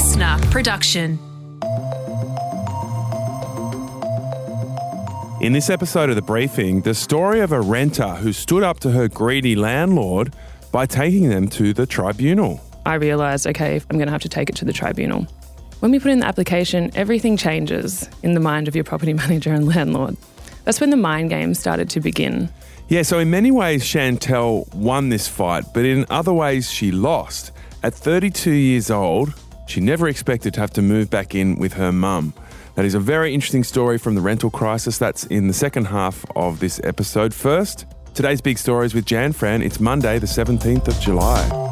listener production. In this episode of The Briefing, the story of a renter who stood up to her greedy landlord by taking them to the tribunal. I realised, okay, I'm going to have to take it to the tribunal. When we put in the application, everything changes in the mind of your property manager and landlord. That's when the mind game started to begin. Yeah, so in many ways, Chantelle won this fight, but in other ways, she lost. At 32 years old, she never expected to have to move back in with her mum. That is a very interesting story from the rental crisis. That's in the second half of this episode. First, today's big stories with Jan Fran. It's Monday, the 17th of July.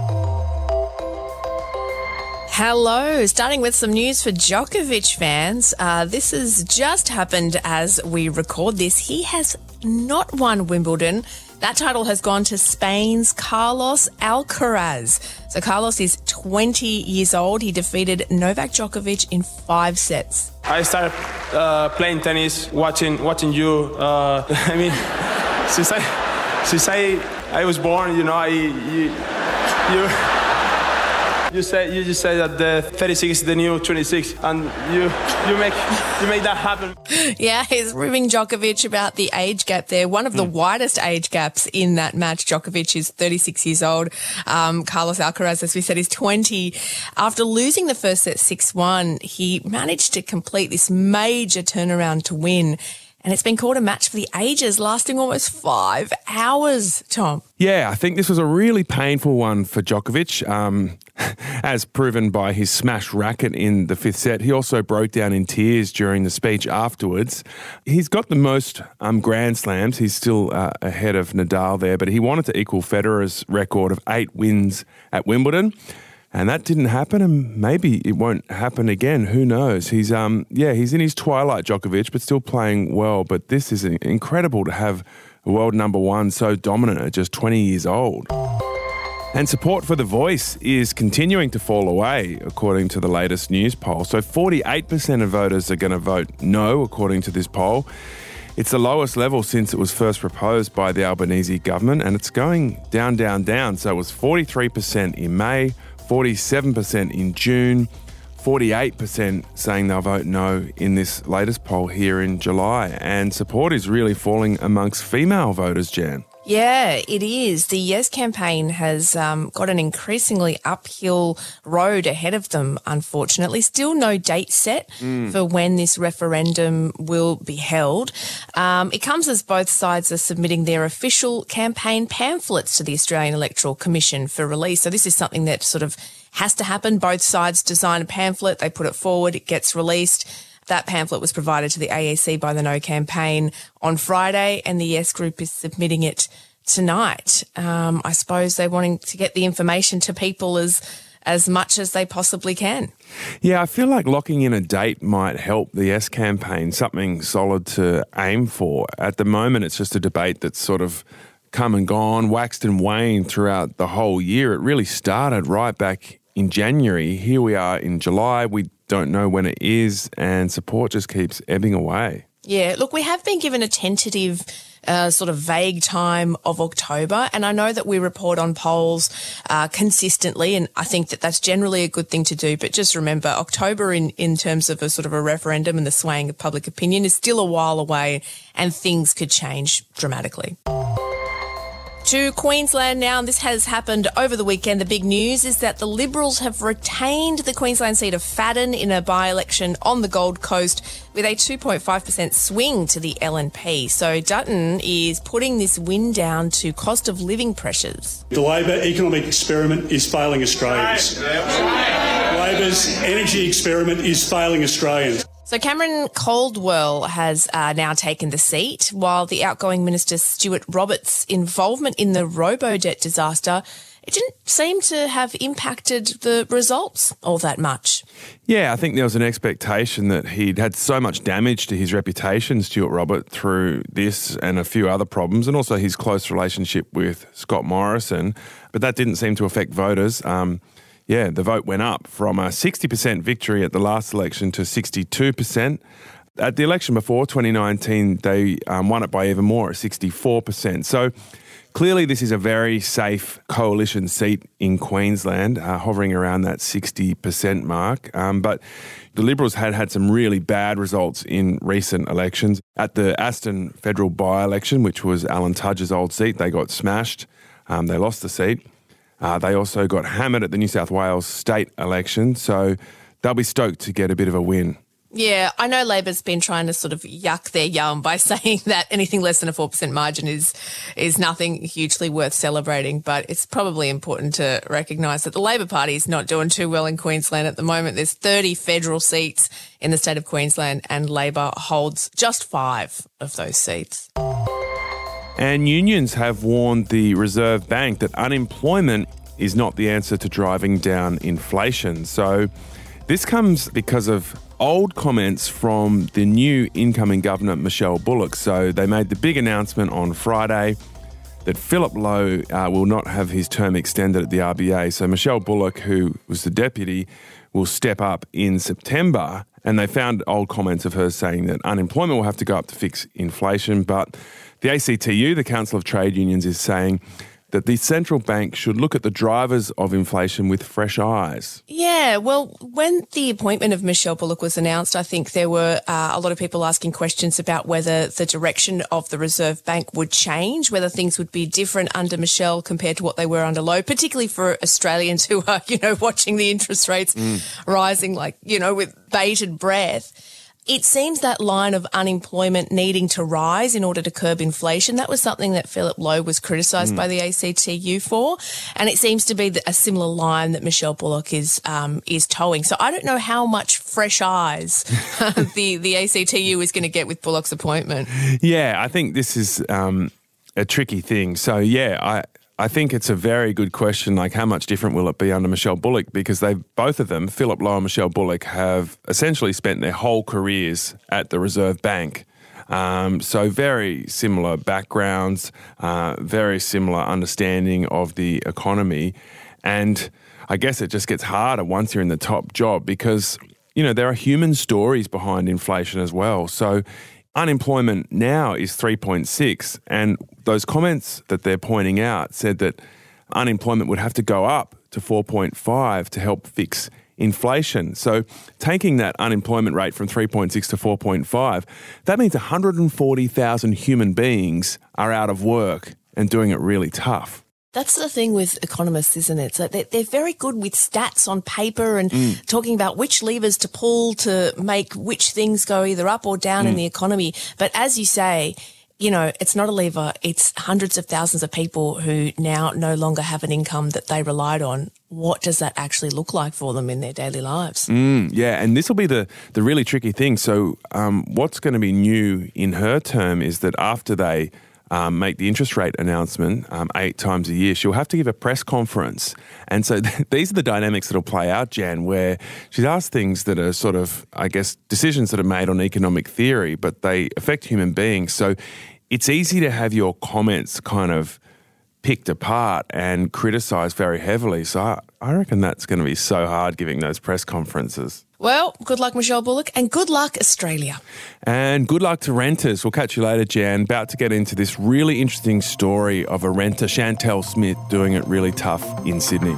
Hello, starting with some news for Djokovic fans. Uh, this has just happened as we record this. He has not won Wimbledon. That title has gone to Spain's Carlos Alcaraz. So Carlos is 20 years old. He defeated Novak Djokovic in five sets. I started uh, playing tennis, watching watching you. Uh, I mean, since I since I I was born, you know, I you. you you say you just say that the 36 is the new 26, and you you make you make that happen. Yeah, he's proving Djokovic about the age gap there. One of the mm. widest age gaps in that match. Djokovic is 36 years old. Um, Carlos Alcaraz, as we said, is 20. After losing the first set 6-1, he managed to complete this major turnaround to win. And it's been called a match for the ages, lasting almost five hours, Tom. Yeah, I think this was a really painful one for Djokovic, um, as proven by his smash racket in the fifth set. He also broke down in tears during the speech afterwards. He's got the most um, Grand Slams. He's still uh, ahead of Nadal there, but he wanted to equal Federer's record of eight wins at Wimbledon and that didn't happen, and maybe it won't happen again. Who knows? He's um yeah, he's in his twilight, Djokovic, but still playing well. But this is incredible to have world number one so dominant at just 20 years old. And support for The Voice is continuing to fall away, according to the latest Newspoll. So 48% of voters are going to vote no, according to this poll. It's the lowest level since it was first proposed by the Albanese government, and it's going down, down, down. So it was 43% in May, 47% in June, 48% saying they'll vote no in this latest poll here in July. And support is really falling amongst female voters, Jan. Yeah, it is. The Yes campaign has um, got an increasingly uphill road ahead of them, unfortunately. Still no date set mm. for when this referendum will be held. Um, it comes as both sides are submitting their official campaign pamphlets to the Australian Electoral Commission for release. So this is something that sort of has to happen. Both sides design a pamphlet, they put it forward, it gets released. That pamphlet was provided to the AEC by the No campaign on Friday, and the Yes Group is submitting it tonight. Um, I suppose they're wanting to get the information to people as as much as they possibly can. Yeah, I feel like locking in a date might help the Yes campaign, something solid to aim for. At the moment, it's just a debate that's sort of come and gone, waxed and waned throughout the whole year. It really started right back in January. Here we are in July. We don't know when it is, and support just keeps ebbing away. Yeah, look, we have been given a tentative uh, sort of vague time of October. And I know that we report on polls uh, consistently, and I think that that's generally a good thing to do. But just remember, October in, in terms of a sort of a referendum and the swaying of public opinion is still a while away, and things could change dramatically. To Queensland now, and this has happened over the weekend. The big news is that the Liberals have retained the Queensland seat of Fadden in a by election on the Gold Coast with a 2.5% swing to the LNP. So Dutton is putting this win down to cost of living pressures. The Labor economic experiment is failing Australians. Labor's energy experiment is failing Australians. So Cameron Caldwell has uh, now taken the seat, while the outgoing Minister Stuart Robert's involvement in the Robodebt disaster it didn't seem to have impacted the results all that much. Yeah, I think there was an expectation that he'd had so much damage to his reputation, Stuart Robert, through this and a few other problems, and also his close relationship with Scott Morrison. But that didn't seem to affect voters. Um, yeah, the vote went up from a 60% victory at the last election to 62%. At the election before 2019, they um, won it by even more, at 64%. So Clearly, this is a very safe coalition seat in Queensland, uh, hovering around that 60% mark. Um, but the Liberals had had some really bad results in recent elections. At the Aston federal by election, which was Alan Tudge's old seat, they got smashed. Um, they lost the seat. Uh, they also got hammered at the New South Wales state election. So they'll be stoked to get a bit of a win. Yeah, I know Labor's been trying to sort of yuck their yum by saying that anything less than a four percent margin is is nothing hugely worth celebrating. But it's probably important to recognise that the Labor Party is not doing too well in Queensland at the moment. There's 30 federal seats in the state of Queensland, and Labor holds just five of those seats. And unions have warned the Reserve Bank that unemployment is not the answer to driving down inflation. So this comes because of old comments from the new incoming governor, Michelle Bullock. So they made the big announcement on Friday that Philip Lowe uh, will not have his term extended at the RBA. So Michelle Bullock, who was the deputy, will step up in September. And they found old comments of her saying that unemployment will have to go up to fix inflation. But the ACTU, the Council of Trade Unions, is saying that the central bank should look at the drivers of inflation with fresh eyes. Yeah, well, when the appointment of Michelle Bullock was announced, I think there were uh, a lot of people asking questions about whether the direction of the Reserve Bank would change, whether things would be different under Michelle compared to what they were under Lowe, particularly for Australians who are, you know, watching the interest rates mm. rising like, you know, with bated breath. It seems that line of unemployment needing to rise in order to curb inflation, that was something that Philip Lowe was criticised mm. by the ACTU for. And it seems to be a similar line that Michelle Bullock is, um, is toeing. So I don't know how much fresh eyes the, the ACTU is going to get with Bullock's appointment. Yeah, I think this is um, a tricky thing. So, yeah, I, I think it's a very good question. Like, how much different will it be under Michelle Bullock? Because they both of them, Philip Lowe and Michelle Bullock, have essentially spent their whole careers at the Reserve Bank. Um, so very similar backgrounds, uh, very similar understanding of the economy, and I guess it just gets harder once you're in the top job because you know there are human stories behind inflation as well. So unemployment now is 3.6 and those comments that they're pointing out said that unemployment would have to go up to 4.5 to help fix inflation. So taking that unemployment rate from 3.6 to 4.5, that means 140,000 human beings are out of work and doing it really tough. That's the thing with economists, isn't it? So they're, they're very good with stats on paper and mm. talking about which levers to pull to make which things go either up or down mm. in the economy. But as you say, you know, it's not a lever. It's hundreds of thousands of people who now no longer have an income that they relied on. What does that actually look like for them in their daily lives? Mm, yeah, and this will be the, the really tricky thing. So, um, what's going to be new in her term is that after they um, make the interest rate announcement um, eight times a year, she'll have to give a press conference. And so th- these are the dynamics that'll play out, Jan, where she's asked things that are sort of, I guess, decisions that are made on economic theory, but they affect human beings. So it's easy to have your comments kind of picked apart and criticised very heavily. So I, I reckon that's going to be so hard giving those press conferences. Well, good luck, Michelle Bullock, and good luck, Australia. And good luck to renters. We'll catch you later, Jan. About to get into this really interesting story of a renter, Chantelle Schmidt, doing it really tough in Sydney.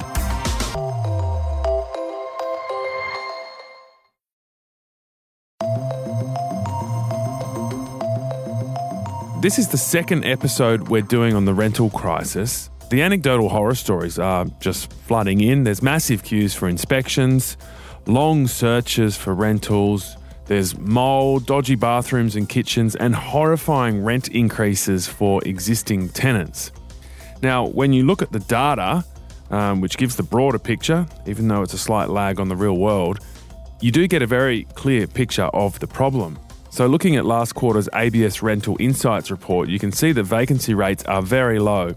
This is the second episode we're doing on the rental crisis. The anecdotal horror stories are just flooding in. There's massive queues for inspections long searches for rentals. There's mold, dodgy bathrooms and kitchens, and horrifying rent increases for existing tenants. Now, when you look at the data, um, which gives the broader picture, even though it's a slight lag on the real world, you do get a very clear picture of the problem. So, looking at last quarter's ABS Rental Insights report, you can see that vacancy rates are very low.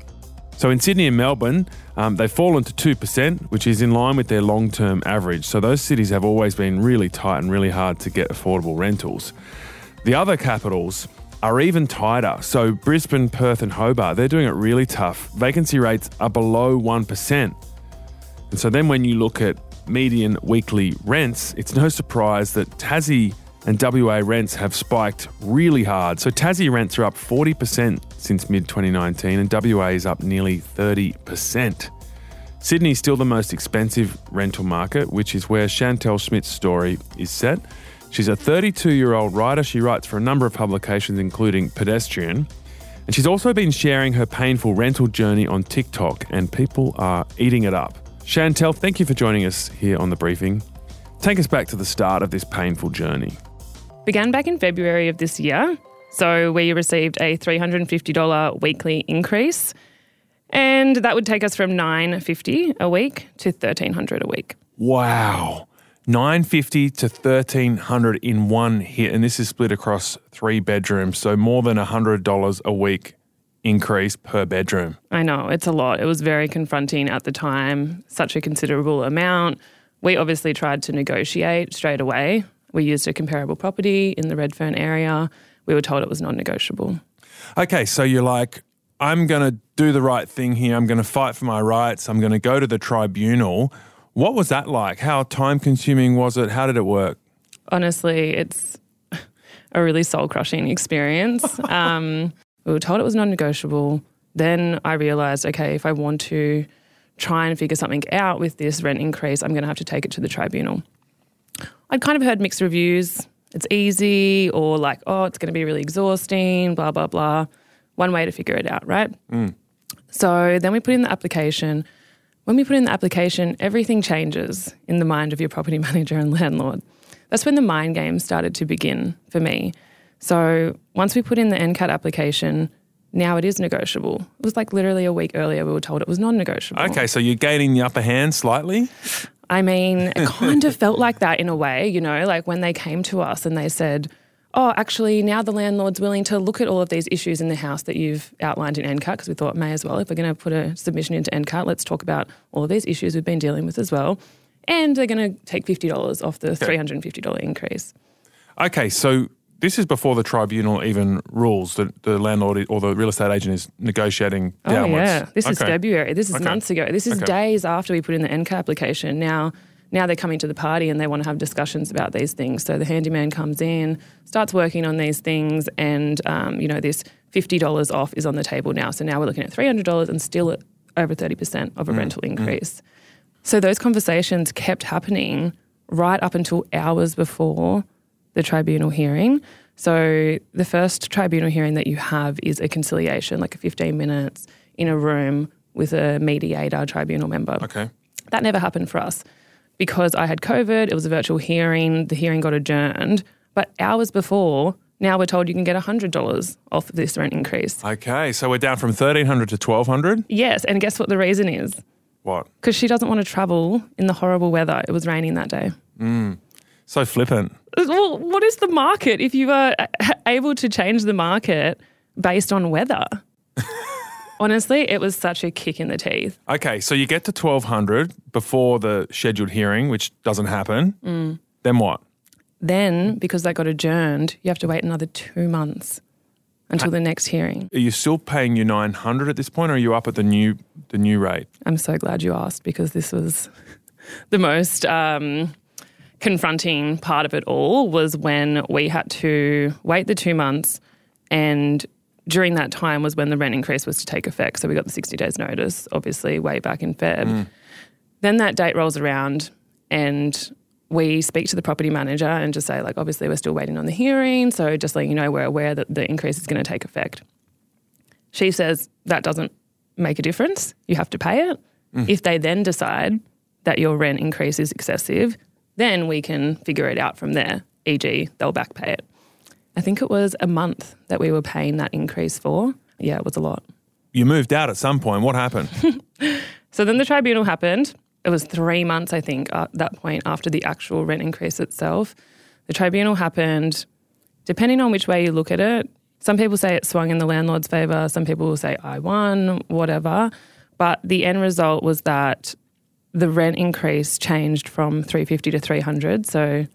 So in Sydney and Melbourne, um, they've fallen to 2%, which is in line with their long term average. So those cities have always been really tight and really hard to get affordable rentals. The other capitals are even tighter. So Brisbane, Perth, and Hobart, they're doing it really tough. Vacancy rates are below 1%. And so then when you look at median weekly rents, it's no surprise that Tassie and WA rents have spiked really hard. So Tassie rents are up 40% since mid 2019, and WA is up nearly 30%. Sydney's still the most expensive rental market, which is where Chantelle Schmidt's story is set. She's a 32 year old writer. She writes for a number of publications, including Pedestrian. And she's also been sharing her painful rental journey on TikTok, and people are eating it up. Chantelle, thank you for joining us here on the briefing. Take us back to the start of this painful journey. Began back in February of this year. So we received a $350 weekly increase. And that would take us from 950 a week to 1300 a week. Wow. 950 to 1300 in one hit and this is split across 3 bedrooms so more than $100 a week increase per bedroom. I know, it's a lot. It was very confronting at the time, such a considerable amount. We obviously tried to negotiate straight away. We used a comparable property in the Redfern area. We were told it was non negotiable. Okay, so you're like I'm going to do the right thing here. I'm going to fight for my rights. I'm going to go to the tribunal. What was that like? How time consuming was it? How did it work? Honestly, it's a really soul crushing experience. um, we were told it was non negotiable. Then I realized, okay, if I want to try and figure something out with this rent increase, I'm going to have to take it to the tribunal. I'd kind of heard mixed reviews. It's easy, or like, oh, it's going to be really exhausting, blah, blah, blah. One way to figure it out, right? Mm. So then we put in the application. When we put in the application, everything changes in the mind of your property manager and landlord. That's when the mind game started to begin for me. So once we put in the NCAT application, now it is negotiable. It was like literally a week earlier we were told it was non negotiable. Okay, so you're gaining the upper hand slightly? I mean, it kind of felt like that in a way, you know, like when they came to us and they said, oh, actually, now the landlord's willing to look at all of these issues in the house that you've outlined in NCAT, because we thought, may as well, if we're going to put a submission into NCAT, let's talk about all of these issues we've been dealing with as well. And they're going to take $50 off the $350 increase. Okay, so this is before the tribunal even rules that the landlord or the real estate agent is negotiating downwards. Oh, yeah. This okay. is February. This is okay. months ago. This is okay. days after we put in the NCAT application. Now, now they're coming to the party and they want to have discussions about these things. So the handyman comes in, starts working on these things, and um, you know this fifty dollars off is on the table now. So now we're looking at three hundred dollars and still over thirty percent of a mm, rental mm. increase. Mm. So those conversations kept happening right up until hours before the tribunal hearing. So the first tribunal hearing that you have is a conciliation, like a fifteen minutes in a room with a mediator tribunal member. Okay. That never happened for us because I had COVID, it was a virtual hearing, the hearing got adjourned. But hours before, now we're told you can get $100 off this rent increase. Okay, so we're down from 1300 to 1200 Yes, and guess what the reason is? What? Because she doesn't want to travel in the horrible weather. It was raining that day. Mm, so flippant. Well, what is the market if you are able to change the market based on weather? Honestly, it was such a kick in the teeth. Okay, so you get to 1200 before the scheduled hearing, which doesn't happen. Mm. Then what? Then, because that got adjourned, you have to wait another two months until the next hearing. Are you still paying your 900 at this point, or are you up at the new the new rate? I'm so glad you asked because this was the most um, confronting part of it all was when we had to wait the two months and during that time was when the rent increase was to take effect. So we got the 60 days notice, obviously, way back in Feb. Mm. Then that date rolls around and we speak to the property manager and just say, like, obviously, we're still waiting on the hearing. So just letting you know, we're aware that the increase is going to take effect. She says that doesn't make a difference. You have to pay it. Mm. If they then decide that your rent increase is excessive, then we can figure it out from there, e.g., they'll back pay it. I think it was a month that we were paying that increase for. Yeah, it was a lot. You moved out at some point. What happened? so then the tribunal happened. It was three months, I think, at that point after the actual rent increase itself. The tribunal happened, depending on which way you look at it. Some people say it swung in the landlord's favour, some people will say I won, whatever. But the end result was that the rent increase changed from 350 to 300. So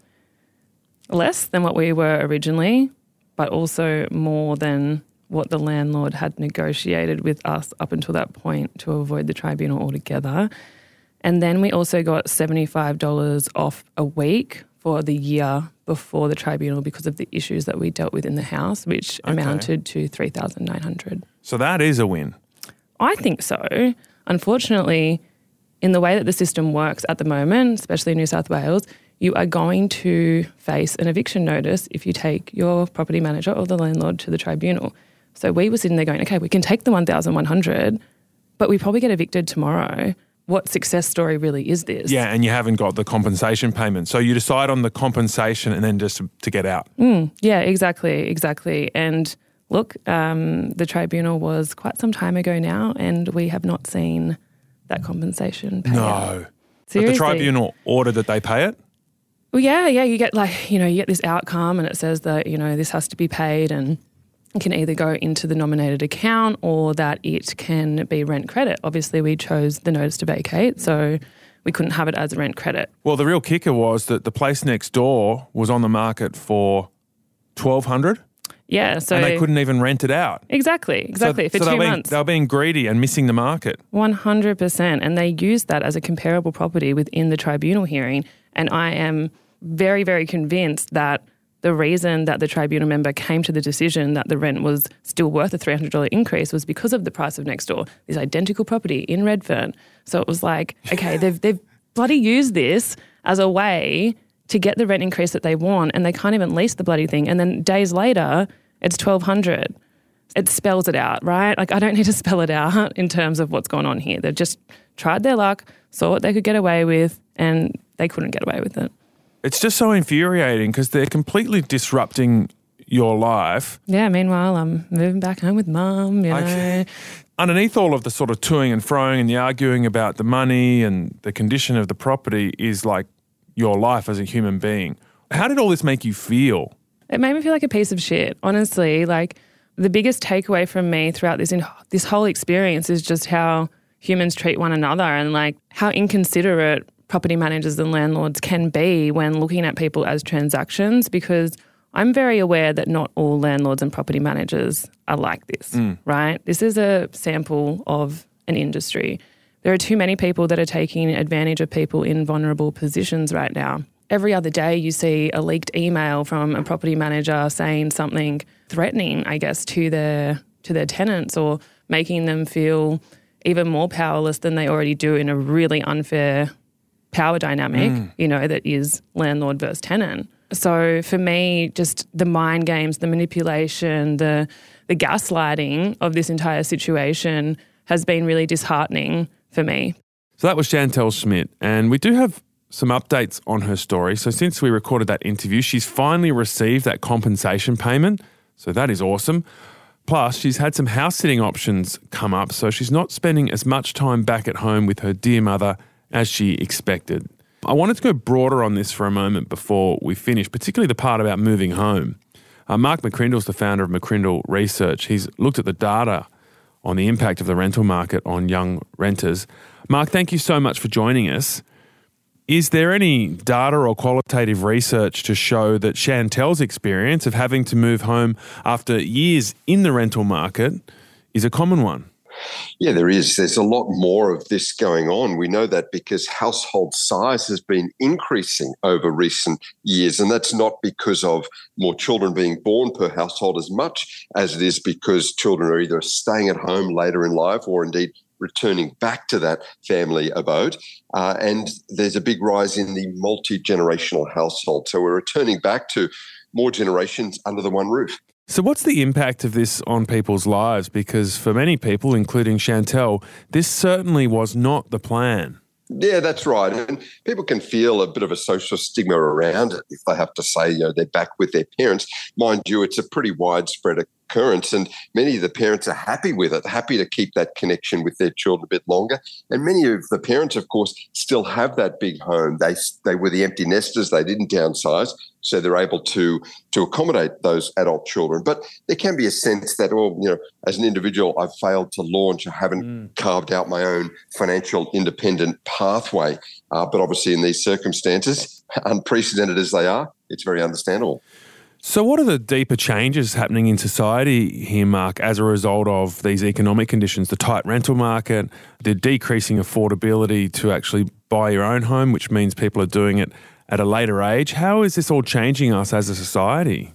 less than what we were originally, but also more than what the landlord had negotiated with us up until that point to avoid the tribunal altogether. And then we also got $75 off a week for the year before the tribunal because of the issues that we dealt with in the house, which Okay. amounted to 3,900. So that is a win. I think so. Unfortunately, in the way that the system works at the moment, especially in New South Wales, you are going to face an eviction notice if you take your property manager or the landlord to the tribunal. So we were sitting there going, okay, we can take the 1,100, but we probably get evicted tomorrow. What success story really is this? Yeah, and you haven't got the compensation payment. So you decide on the compensation and then just to, get out. Yeah, exactly, exactly. And look, um, the tribunal was quite some time ago now, and we have not seen that compensation payout. No. But the tribunal ordered that they pay it? Well, yeah, yeah. You get like, you know, you get this outcome and it says that, you know, this has to be paid and it can either go into the nominated account or that it can be rent credit. Obviously, we chose the notice to vacate, so we couldn't have it as a rent credit. Well, the real kicker was that the place next door was on the market for 1200 Yeah, so and they couldn't even rent it out. exactly, exactly So, for so they two were being, months. They were being greedy and missing the market. One hundred percent, and they used that as a comparable property within the tribunal hearing. And I am very, very convinced that the reason that the tribunal member came to the decision that the rent was still worth a three hundred dollar increase was because of the price of next door, this identical property in Redfern. So it was like, okay, they've they've bloody used this as a way to get the rent increase that they want, and they can't even lease the bloody thing. And then days later, it's twelve hundred it spells it out, right? Like I don't need to spell it out in terms of what's going on here. They've just tried their luck, saw what they could get away with, and they couldn't get away with it. It's just so infuriating because they're completely disrupting your life. Yeah. Meanwhile, I'm moving back home with mum. You know, Okay. Underneath all of the sort of toing and froing and the arguing about the money and the condition of the property is like your life as a human being. How did all this make you feel? it made me feel like a piece of shit. Honestly, like the biggest takeaway from me throughout this in, this whole experience is just how humans treat one another and like how inconsiderate property managers and landlords can be when looking at people as transactions because I'm very aware that not all landlords and property managers are like this, mm. right? This is a sample of an industry. There are too many people that are taking advantage of people in vulnerable positions right now. Every other day, you see a leaked email from a property manager saying something threatening, I guess, to their to their tenants or making them feel even more powerless than they already do in a really unfair power dynamic, mm. you know, that is landlord versus tenant. So for me, just the mind games, the manipulation, the the gaslighting of this entire situation has been really disheartening for me. So that was Chantelle Schmidt, and we do have some updates on her story. So since we recorded that interview, she's finally received that compensation payment. So that is awesome. Plus, she's had some house sitting options come up, so she's not spending as much time back at home with her dear mother as she expected. I wanted to go broader on this for a moment before we finish, particularly the part about moving home. Uh, Mark McCrindle's the founder of McCrindle Research. He's looked at the data on the impact of the rental market on young renters. Mark, thank you so much for joining us. Is there any data or qualitative research to show that Chantelle's experience of having to move home after years in the rental market is a common one? Yeah, there is. There's a lot more of this going on. We know that because household size has been increasing over recent years. And that's not because of more children being born per household as much as it is because children are either staying at home later in life or indeed returning back to that family abode. Uh, and there's a big rise in the multi generational household. So we're returning back to more generations under the one roof. So, what's the impact of this on people's lives? Because for many people, including Chantelle, this certainly was not the plan. Yeah, that's right. And people can feel a bit of a social stigma around it if they have to say, you know, they're back with their parents. Mind you, it's a pretty widespread occurrence, and many of the parents are happy with it, happy to keep that connection with their children a bit longer. And many of the parents, of course, still have that big home. They they were the empty nesters; they didn't downsize, so they're able to to accommodate those adult children. But there can be a sense that, oh, you know, as an individual, I've failed to launch. I haven't carved out my own financial independent pathway. Uh, but obviously, in these circumstances, unprecedented as they are, it's very understandable. So, what are the deeper changes happening in society here, Mark, as a result of these economic conditions? The tight rental market, the decreasing affordability to actually buy your own home, which means people are doing it at a later age. How is this all changing us as a society?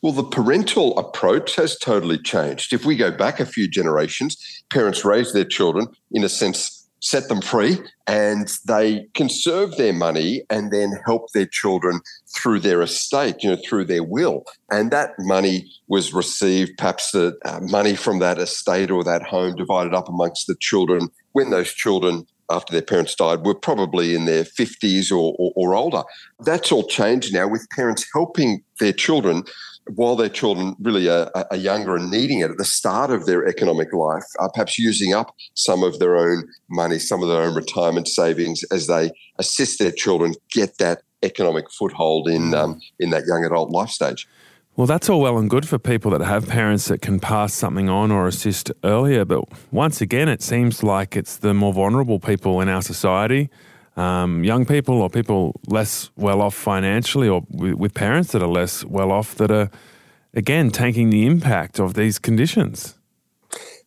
Well, the parental approach has totally changed. If we go back a few generations, parents raised their children, in a sense, set them free and they conserve their money and then help their children through their estate, you know, through their will. And that money was received, perhaps the uh, money from that estate or that home divided up amongst the children when those children after their parents died were probably in their 50s or, or, or older. That's all changed now with parents helping their children while their children really are, are, younger and needing it at the start of their economic life, are perhaps using up some of their own money, some of their own retirement savings as they assist their children get that economic foothold in mm. um, in that young adult life stage. Well, that's all well and good for people that have parents that can pass something on or assist earlier. But once again, it seems like it's the more vulnerable people in our society um, young people or people less well off financially or with, with parents that are less well off that are, again, taking the impact of these conditions.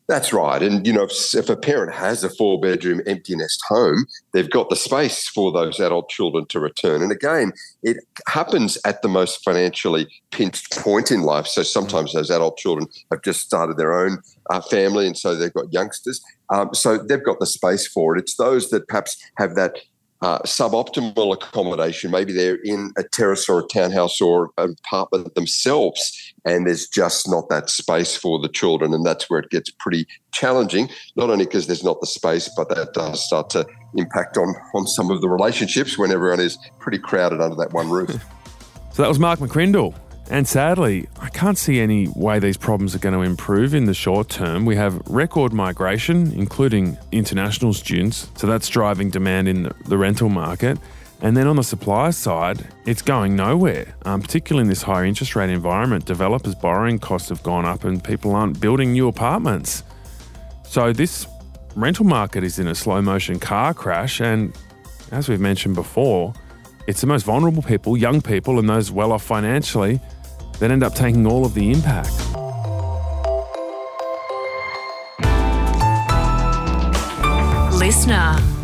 That's right. And, you know, if, if, a parent has a four bedroom empty nest home, they've got the space for those adult children to return. And again, it happens at the most financially pinched point in life. So sometimes those adult children have just started their own uh, family and so they've got youngsters. Um, so they've got the space for it. It's those that perhaps have that uh, suboptimal accommodation. Maybe they're in a terrace or a townhouse or an apartment themselves, and there's just not that space for the children. And that's where it gets pretty challenging, not only because there's not the space, but that does start to impact on, on some of the relationships when everyone is pretty crowded under that one roof. so that was Mark McCrindle. And sadly, I can't see any way these problems are going to improve in the short term. We have record migration, including international students, so that's driving demand in the rental market. And then on the supply side, it's going nowhere, um, particularly in this higher interest rate environment. Developers' borrowing costs have gone up and people aren't building new apartments. So this rental market is in a slow motion car crash. And as we've mentioned before, it's the most vulnerable people, young people, and those well off financially that end up taking all of the impact. Listener.